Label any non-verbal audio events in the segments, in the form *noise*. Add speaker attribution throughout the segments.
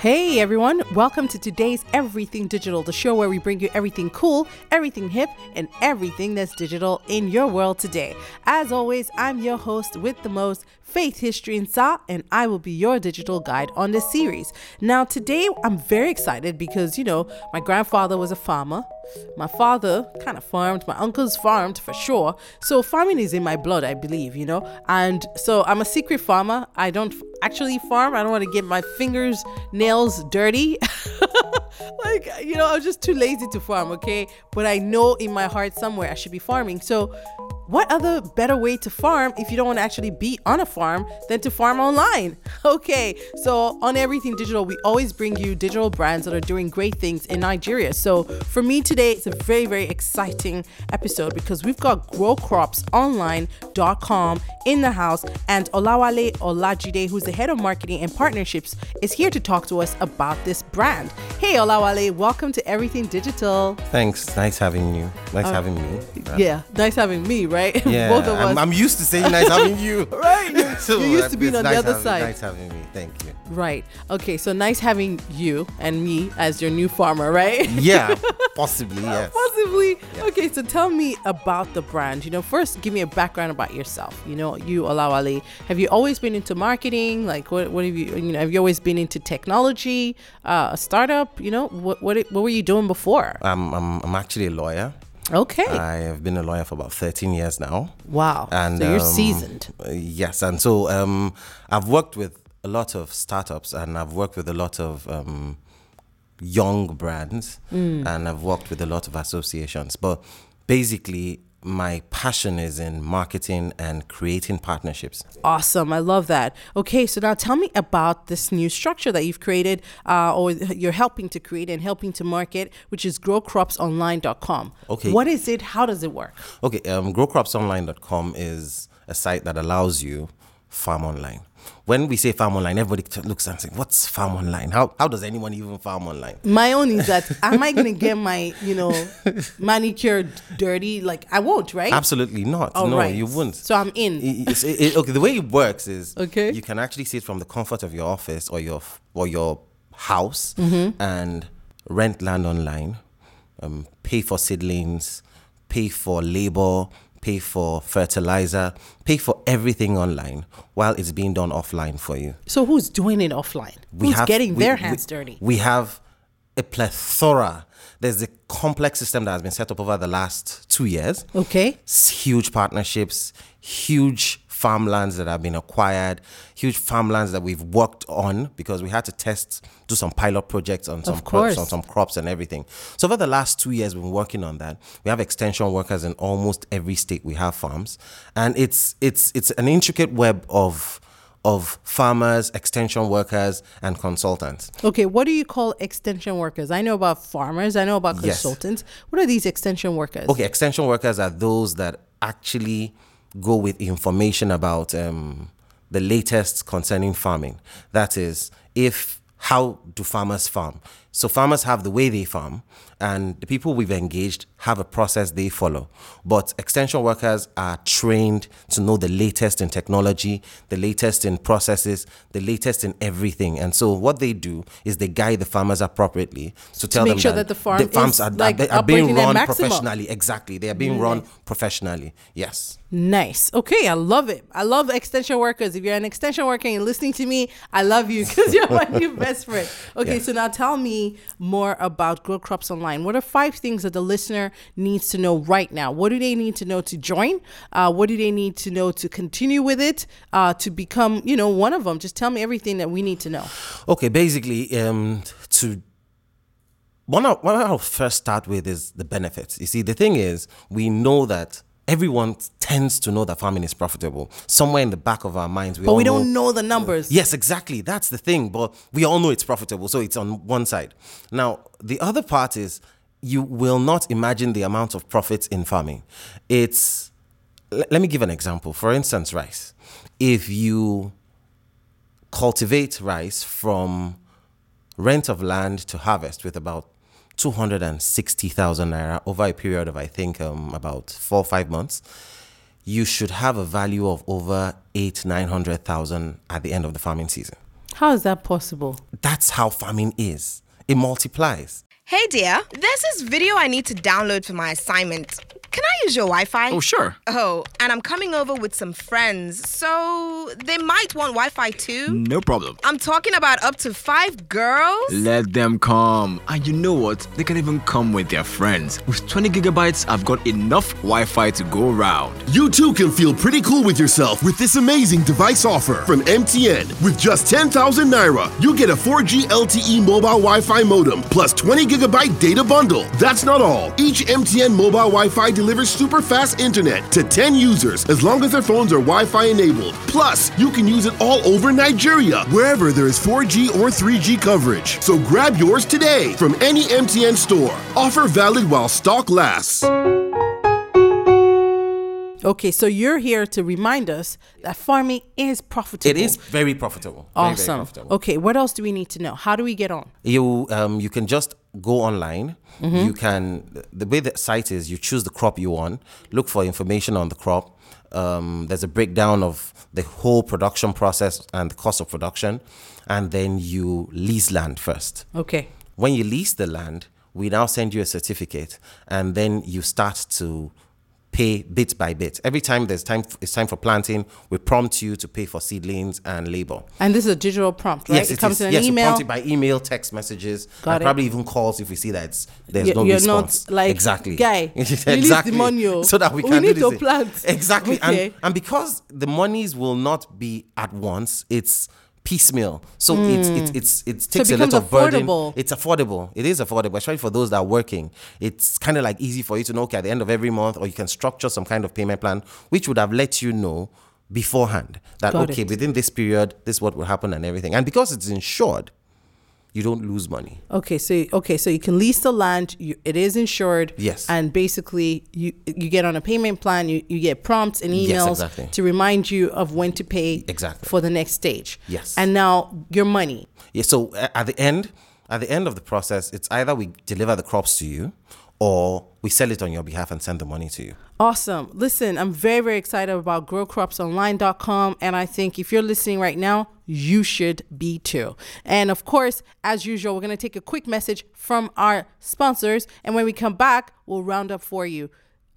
Speaker 1: Hey everyone, welcome to today's Everything Digital, the show where we bring you everything cool, everything hip, and everything that's digital in your world today. As always, I'm your host with the most, Faith History and Sa, and I will be your digital guide on this series. Now, today I'm very excited because, you know, my grandfather was a farmer. My father kind of farmed, my uncles farmed for sure. So, farming is in my blood, I believe, you know. And so, I'm a secret farmer. I don't actually farm, I don't want to get my fingers, nails dirty. *laughs* like, you know, I'm just too lazy to farm, okay? But I know in my heart somewhere I should be farming. So, what other better way to farm if you don't want to actually be on a farm than to farm online? *laughs* Okay, so on Everything Digital, we always bring you digital brands that are doing great things in Nigeria. So for me today, it's a very, very exciting episode because we've got growcropsonline.com in the house, and Olawale Olajide, who's the head of marketing and partnerships, is here to talk to us about this brand. Hey, Olawale, welcome to Everything Digital.
Speaker 2: Thanks. Nice having you. Nice uh, having me.
Speaker 1: Yeah, nice having me, right? *laughs*
Speaker 2: Yeah, both of us. I'm, I'm used to saying nice having you. *laughs*
Speaker 1: right. *laughs* so you used to be on
Speaker 2: nice
Speaker 1: the other
Speaker 2: having,
Speaker 1: side.
Speaker 2: Nice having me. Thank you.
Speaker 1: Right. Okay. So nice having you and me as your new farmer, right?
Speaker 2: Yeah. Possibly. Yes.
Speaker 1: Possibly. Yes. Okay. So tell me about the brand. You know, first give me a background about yourself. You know, you Olawale. Have you always been into marketing? Like, what? What have you? You know, have you always been into technology? Uh, a startup? You know, what? What? What were you doing before?
Speaker 2: Um, I'm. I'm actually a lawyer.
Speaker 1: Okay.
Speaker 2: I have been a lawyer for about 13 years now.
Speaker 1: Wow. And so you're um, seasoned.
Speaker 2: Yes. And so um, I've worked with a lot of startups and I've worked with a lot of um, young brands mm. and I've worked with a lot of associations. But basically, my passion is in marketing and creating partnerships.
Speaker 1: Awesome. I love that. Okay, so now tell me about this new structure that you've created uh, or you're helping to create and helping to market, which is growcropsonline.com.
Speaker 2: Okay.
Speaker 1: What is it? How does it work?
Speaker 2: Okay, um, growcropsonline.com is a site that allows you farm online when we say farm online, everybody looks and says, "What's farm online? How how does anyone even farm online?"
Speaker 1: My own is that am I going to get my you know manicure dirty? Like I won't, right?
Speaker 2: Absolutely not. Oh, no, right. you wouldn't.
Speaker 1: So I'm in.
Speaker 2: It, it, okay, the way it works is
Speaker 1: okay.
Speaker 2: You can actually see it from the comfort of your office or your or your house mm-hmm. and rent land online, um, pay for seedlings, pay for labor, pay for fertilizer, pay for everything online while it's being done offline for you.
Speaker 1: So who's doing it offline? We who's have, getting we, their hands
Speaker 2: we,
Speaker 1: dirty?
Speaker 2: We have a plethora. There's a complex system that has been set up over the last two years.
Speaker 1: Okay.
Speaker 2: huge partnerships, huge farmlands that have been acquired, huge farmlands that we've worked on because we had to test, do some pilot projects on some crops, on some crops and everything. So over the last two years, we've been working on that. We have extension workers in almost every state. We have farms, and it's it's it's an intricate web of of farmers, extension workers, and consultants.
Speaker 1: Okay, what do you call extension workers? I know about farmers, I know about consultants. Yes. What are these extension workers?
Speaker 2: Okay, extension workers are those that actually go with information about um, the latest concerning farming. That is, if how do farmers farm? So farmers have the way they farm, and the people we've engaged have a process they follow. But extension workers are trained to know the latest in technology, the latest in processes, the latest in everything. And so what they do is they guide the farmers appropriately to, to tell
Speaker 1: make
Speaker 2: them
Speaker 1: sure
Speaker 2: that,
Speaker 1: that the, farm the farms
Speaker 2: are,
Speaker 1: like
Speaker 2: are, are being run professionally. Exactly, they are being mm-hmm. run professionally. Yes.
Speaker 1: Nice. Okay, I love it. I love extension workers. If you're an extension worker and listening to me, I love you *laughs* because you're my new best friend. Okay, so now tell me more about Grow Crops Online. What are five things that the listener needs to know right now? What do they need to know to join? Uh, what do they need to know to continue with it? Uh, to become, you know, one of them. Just tell me everything that we need to know.
Speaker 2: Okay, basically, um, to one, what I'll first start with is the benefits. You see, the thing is, we know that everyone tends to know that farming is profitable. Somewhere in the back of our minds, we
Speaker 1: but
Speaker 2: we
Speaker 1: don't know, know the numbers.
Speaker 2: Yes, exactly. That's the thing. But we all know it's profitable, so it's on one side. Now, the other part is you will not imagine the amount of profits in farming. It's let me give an example. For instance, rice. If you cultivate rice from rent of land to harvest with about 260,000 naira over a period of, I think, um, about four or five months, you should have a value of over eight, 900,000 at the end of the farming season.
Speaker 1: How is that possible?
Speaker 2: That's how farming is. It multiplies.
Speaker 3: Hey dear, there's this video I need to download for my assignment. Can I use your Wi Fi?
Speaker 4: Oh, sure.
Speaker 3: Oh, and I'm coming over with some friends, so they might want Wi Fi too.
Speaker 4: No problem.
Speaker 3: I'm talking about up to five girls.
Speaker 4: Let them come. And you know what? They can even come with their friends. With 20 gigabytes, I've got enough Wi Fi to go around.
Speaker 5: You too can feel pretty cool with yourself with this amazing device offer from MTN. With just 10,000 naira, you get a 4G LTE mobile Wi Fi modem plus 20 gigabyte data bundle. That's not all. Each MTN mobile Wi Fi delivers super fast internet to 10 users as long as their phones are Wi Fi enabled. Plus, you can use it all over Nigeria, wherever there is 4G or 3G coverage. So grab yours today from any MTN store. Offer valid while stock lasts.
Speaker 1: Okay, so you're here to remind us that farming is profitable.
Speaker 2: It is very profitable. Very, very
Speaker 1: awesome.
Speaker 2: profitable.
Speaker 1: Okay, what else do we need to know? How do we get on?
Speaker 2: You um you can just go online.
Speaker 1: Mm-hmm.
Speaker 2: You can the way the site is. You choose the crop you want. Look for information on the crop. Um, there's a breakdown of the whole production process and the cost of production, and then you lease land first.
Speaker 1: Okay.
Speaker 2: When you lease the land, we now send you a certificate, and then you start to pay bit by bit. Every time there's time, it's time for planting. We prompt you to pay for seedlings and labor.
Speaker 1: And this is a digital prompt, right?
Speaker 2: Yes,
Speaker 1: it comes
Speaker 2: is.
Speaker 1: in an
Speaker 2: yes, we
Speaker 1: email.
Speaker 2: prompt it by email, text messages,
Speaker 1: Got
Speaker 2: and
Speaker 1: it.
Speaker 2: probably even calls if we see that it's, there's
Speaker 1: You-
Speaker 2: no
Speaker 1: you're
Speaker 2: response.
Speaker 1: not like
Speaker 2: exactly,
Speaker 1: guy. *laughs* Release the
Speaker 2: exactly.
Speaker 1: money. oh.
Speaker 2: so that we
Speaker 1: We
Speaker 2: can
Speaker 1: need
Speaker 2: do
Speaker 1: to plant.
Speaker 2: Exactly,
Speaker 1: Okay.
Speaker 2: and and because the monies will not be at once, it's piecemeal. So it's it's it's it takes a
Speaker 1: Hmm. becomes
Speaker 2: lot of burden.
Speaker 1: affordable.
Speaker 2: It's affordable. It is affordable, especially for those that are working. It's kind of like easy for you to know. Okay, at the end of every month, or you can structure some kind of payment plan, which would have let you know beforehand that
Speaker 1: Got
Speaker 2: okay
Speaker 1: it.
Speaker 2: within this period, this is what will happen and everything. And because it's insured, you don't lose money.
Speaker 1: Okay, so okay, so you can lease the land. You, it is insured.
Speaker 2: Yes.
Speaker 1: And basically, you you get on a payment plan. You you get prompts and
Speaker 2: Yes,
Speaker 1: emails
Speaker 2: exactly.
Speaker 1: to remind you of when to pay
Speaker 2: Exactly.
Speaker 1: for the next stage.
Speaker 2: Yes.
Speaker 1: And now your money.
Speaker 2: Yeah. So at the end, at the end of the process, it's either we deliver the crops to you, or we sell it on your behalf and send the money to you.
Speaker 1: Awesome. Listen, I'm very, very excited about growcropsonline.com. And I think if you're listening right now, you should be too. And of course, as usual, we're going to take a quick message from our sponsors. And when we come back, we'll round up for you.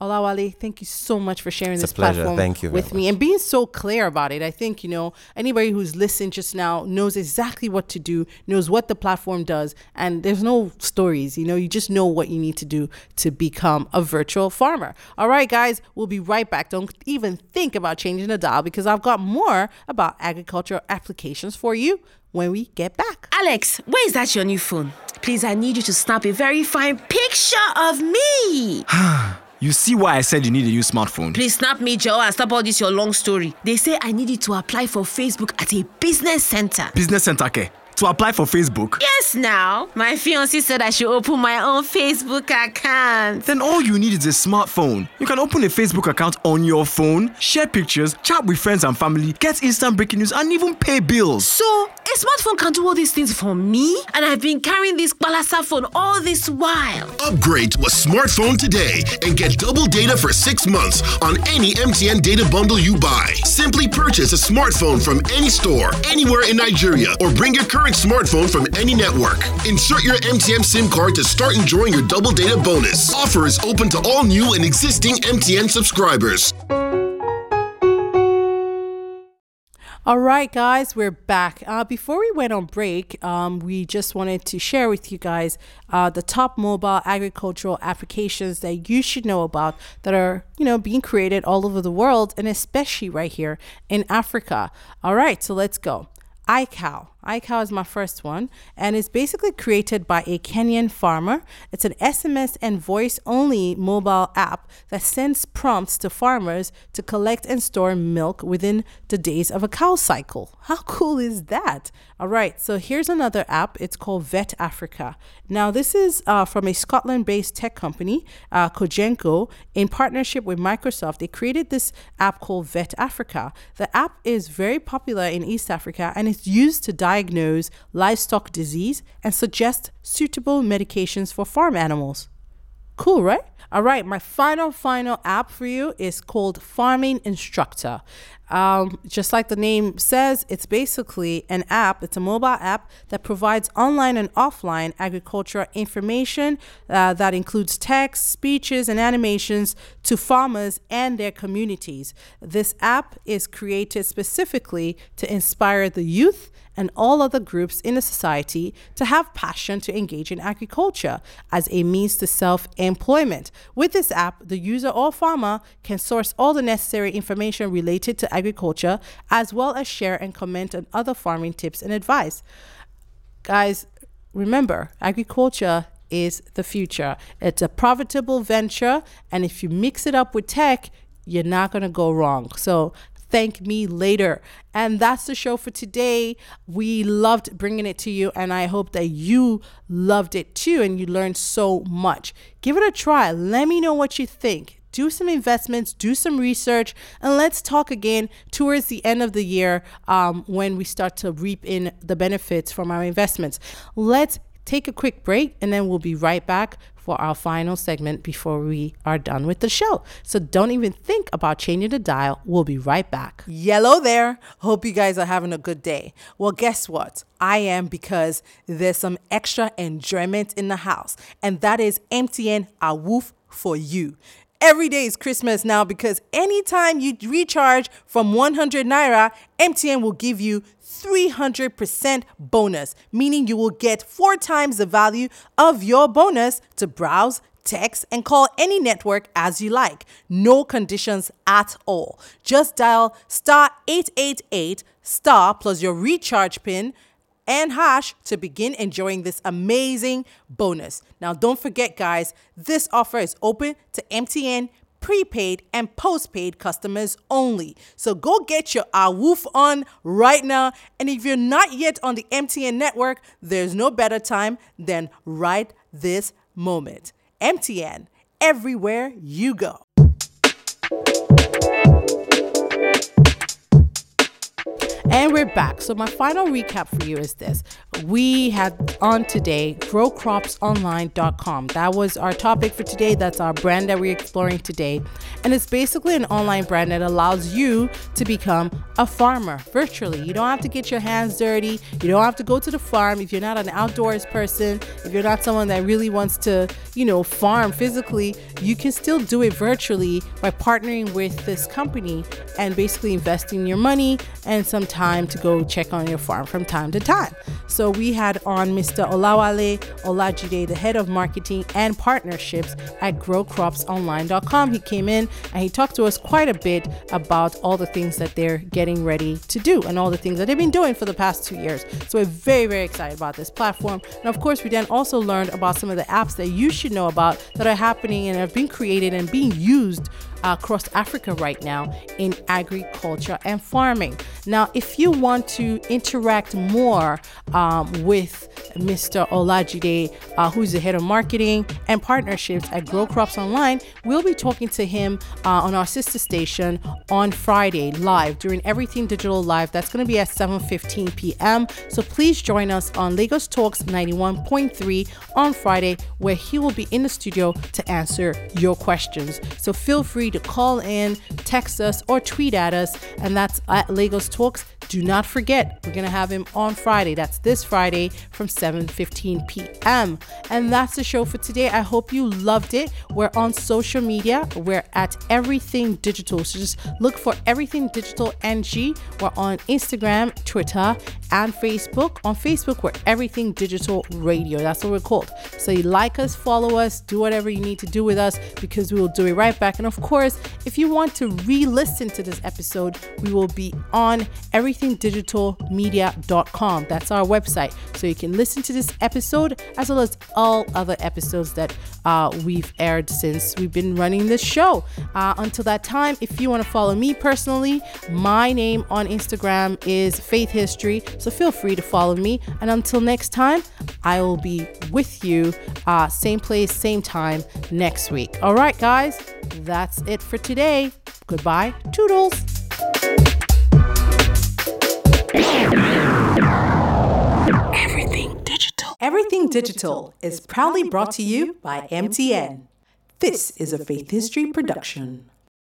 Speaker 1: Olawale, thank you so much for sharing
Speaker 2: It's
Speaker 1: this
Speaker 2: pleasure.
Speaker 1: platform
Speaker 2: Thank you very
Speaker 1: with me and being so clear about it. I think, you know, anybody who's listened just now knows exactly what to do, knows what the platform does, and there's no stories, you know, you just know what you need to do to become a virtual farmer. All right, guys, we'll be right back. Don't even think about changing the dial because I've got more about agricultural applications for you when we get back.
Speaker 6: Alex, where is that your new phone? Please, I need you to snap a very fine picture of me. *sighs* *sighs* *sighs*
Speaker 4: You see why I said you need a new smartphone?
Speaker 6: Please snap me, Joe, and stop all this your long story. They say I need you to apply for Facebook at a business center.
Speaker 4: Business Center Care. To apply for Facebook?
Speaker 6: Yes, now. My fiancé said I should open my own Facebook account.
Speaker 4: Then all you need is a smartphone. You can open a Facebook account on your phone, share pictures, chat with friends and family, get instant breaking news, and even pay bills.
Speaker 6: So, a smartphone can do all these things for me? And I've been carrying this Balasa phone all this while.
Speaker 5: Upgrade to a smartphone today and get double data for six months on any MTN data bundle you buy. Simply purchase a smartphone from any store, anywhere in Nigeria, or bring your current smartphone from any network. Insert your MTN SIM card to start enjoying your double data bonus. Offer is open to all new and existing MTN subscribers.
Speaker 1: All right, guys, we're back. Uh, before we went on break, um, we just wanted to share with you guys uh, the top mobile agricultural applications that you should know about that are, you know, being created all over the world and especially right here in Africa. All right, so let's go. iCow. iCow is my first one, and it's basically created by a Kenyan farmer. It's an SMS and voice only mobile app that sends prompts to farmers to collect and store milk within the days of a cow cycle. *laughs* How cool is that? All right, so here's another app. It's called Vet Africa. Now, this is uh, from a Scotland based tech company, uh, Cojengo, in partnership with Microsoft. They created this app called Vet Africa. The app is very popular in East Africa and it's used to diagnose livestock disease and suggest suitable medications for farm animals. Cool, right? All right, my final, final app for you is called Farming Instructor. Um, just like the name says, it's basically an app, it's a mobile app that provides online and offline agricultural information uh, that includes text, speeches, and animations to farmers and their communities. This app is created specifically to inspire the youth and all other groups in the society to have passion to engage in agriculture as a means to self employment. With this app, the user or farmer can source all the necessary information related to agriculture as well as share and comment on other farming tips and advice. Guys, remember, agriculture is the future. It's a profitable venture, and if you mix it up with tech, you're not going to go wrong. So thank me later. And that's the show for today. We loved bringing it to you, and I hope that you loved it too and you learned so much. Give it a try. Let me know what you think. Do some investments, do some research, and let's talk again towards the end of the year um, when we start to reap in the benefits from our investments. Let's take a quick break and then we'll be right back for our final segment before we are done with the show. So don't even think about changing the dial. We'll be right back. Yellow there. Hope you guys are having a good day. Well, guess what? I am because there's some extra enjoyment in the house, and that is MTN Awoof for you. Every day is Christmas now because anytime you recharge from 100 Naira, MTN will give you 300% bonus, meaning you will get four times the value of your bonus to browse, text, and call any network as you like. No conditions at all. Just dial star 888 star plus your recharge pin and hash to begin enjoying this amazing bonus. Now, don't forget, guys, this offer is open to MTN prepaid and postpaid customers only. So go get your AWOOF on right now. And if you're not yet on the MTN network, there's no better time than right this moment. MTN, everywhere you go. And we're back. So, my final recap for you is this. We had on today growcropsonline.com. That was our topic for today. That's our brand that we're exploring today. And it's basically an online brand that allows you to become a farmer virtually. You don't have to get your hands dirty. You don't have to go to the farm if you're not an outdoors person. If you're not someone that really wants to, you know, farm physically, you can still do it virtually by partnering with this company and basically investing your money and some time to go check on your farm from time to time. So we had on Mr. Olawale Olajide, the head of marketing and partnerships at growcropsonline.com. He came in and he talked to us quite a bit about all the things that they're getting ready to do and all the things that they've been doing for the past two years. So we're very, very excited about this platform. And of course, we then also learned about some of the apps that you should know about that are happening and have been created and being used uh, across Africa right now in agriculture and farming. Now, if you want to interact more uh, um, with Mr. Olajide, uh, who's the head of marketing and partnerships at Grow Crops Online, we'll be talking to him uh, on our sister station on Friday live during Everything Digital Live. That's going to be at 7:15 p.m. So please join us on Lagos Talks 91.3 on Friday, where he will be in the studio to answer your questions. So feel free to call in, text us, or tweet at us, and that's at Lagos Talks. Do not forget, we're gonna have him on Friday. That's this Friday from 7:15 p.m. And that's the show for today. I hope you loved it. We're on social media. We're at Everything Digital. So just look for Everything Digital NG. We're on Instagram, Twitter, and Facebook. On Facebook, we're Everything Digital Radio. That's what we're called. So you like us, follow us, do whatever you need to do with us because we will do it right back. And of course, if you want to re-listen to this episode, we will be on everythingdigitalmedia.com. That's our website. So you can listen to this episode as well as all other episodes that uh, we've aired since we've been running this show. Uh, until that time, if you want to follow me personally, my name on Instagram is Faith History. So feel free to follow me. And until next time, I will be with you, uh, same place, same time next week. All right, guys, that's it for today. Goodbye. Toodles. Everything Digital. Everything Digital is proudly brought to you by MTN. This is a Faith History production.